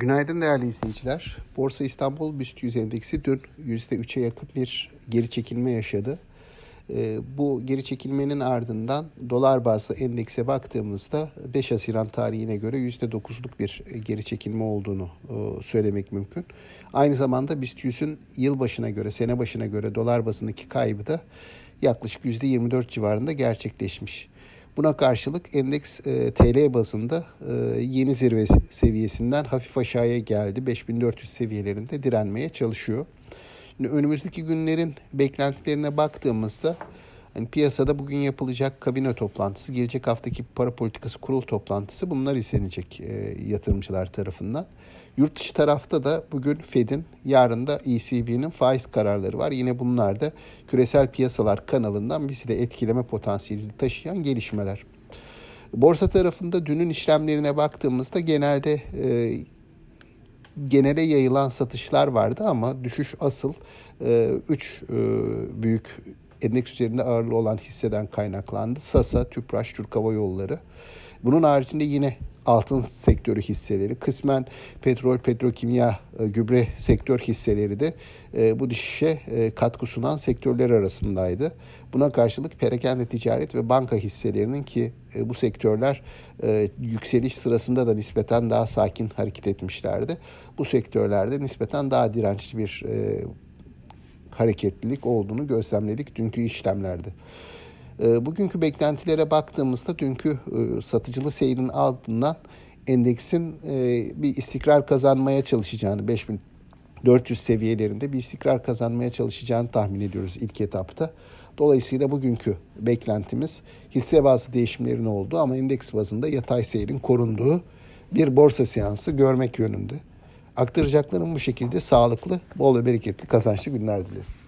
Günaydın değerli izleyiciler. Borsa İstanbul BIST 100 endeksi dün %3'e yakın bir geri çekilme yaşadı. Ee, bu geri çekilmenin ardından dolar bazlı endekse baktığımızda 5 Haziran tarihine göre %9'luk bir geri çekilme olduğunu e, söylemek mümkün. Aynı zamanda BIST 100'ün yıl başına göre, sene başına göre dolar bazındaki kaybı da yaklaşık %24 civarında gerçekleşmiş. Buna karşılık endeks e, TL bazında e, yeni zirve seviyesinden hafif aşağıya geldi. 5400 seviyelerinde direnmeye çalışıyor. Şimdi önümüzdeki günlerin beklentilerine baktığımızda hani piyasada bugün yapılacak kabine toplantısı, gelecek haftaki para politikası kurul toplantısı bunlar izlenecek e, yatırımcılar tarafından. Yurt dışı tarafta da bugün Fed'in, yarın da ECB'nin faiz kararları var. Yine bunlar da küresel piyasalar kanalından bizi de etkileme potansiyeli taşıyan gelişmeler. Borsa tarafında dünün işlemlerine baktığımızda genelde e, genele yayılan satışlar vardı ama düşüş asıl 3 e, e, büyük endeks üzerinde ağırlığı olan hisseden kaynaklandı. Sasa, Tüpraş, Türk Hava Yolları. Bunun haricinde yine altın sektörü hisseleri, kısmen petrol, petrokimya, e, gübre sektör hisseleri de e, bu düşüşe e, katkı sunan sektörler arasındaydı. Buna karşılık perakende ticaret ve banka hisselerinin ki bu sektörler yükseliş sırasında da nispeten daha sakin hareket etmişlerdi. Bu sektörlerde nispeten daha dirençli bir hareketlilik olduğunu gözlemledik dünkü işlemlerde. Ee, bugünkü beklentilere baktığımızda dünkü e, satıcılı seyrin ardından endeksin e, bir istikrar kazanmaya çalışacağını 5400 seviyelerinde bir istikrar kazanmaya çalışacağını tahmin ediyoruz ilk etapta. Dolayısıyla bugünkü beklentimiz hisse bazı değişimlerin olduğu ama endeks bazında yatay seyrin korunduğu bir borsa seansı görmek yönünde. Aktaracaklarım bu şekilde sağlıklı, bol ve bereketli kazançlı günler dilerim.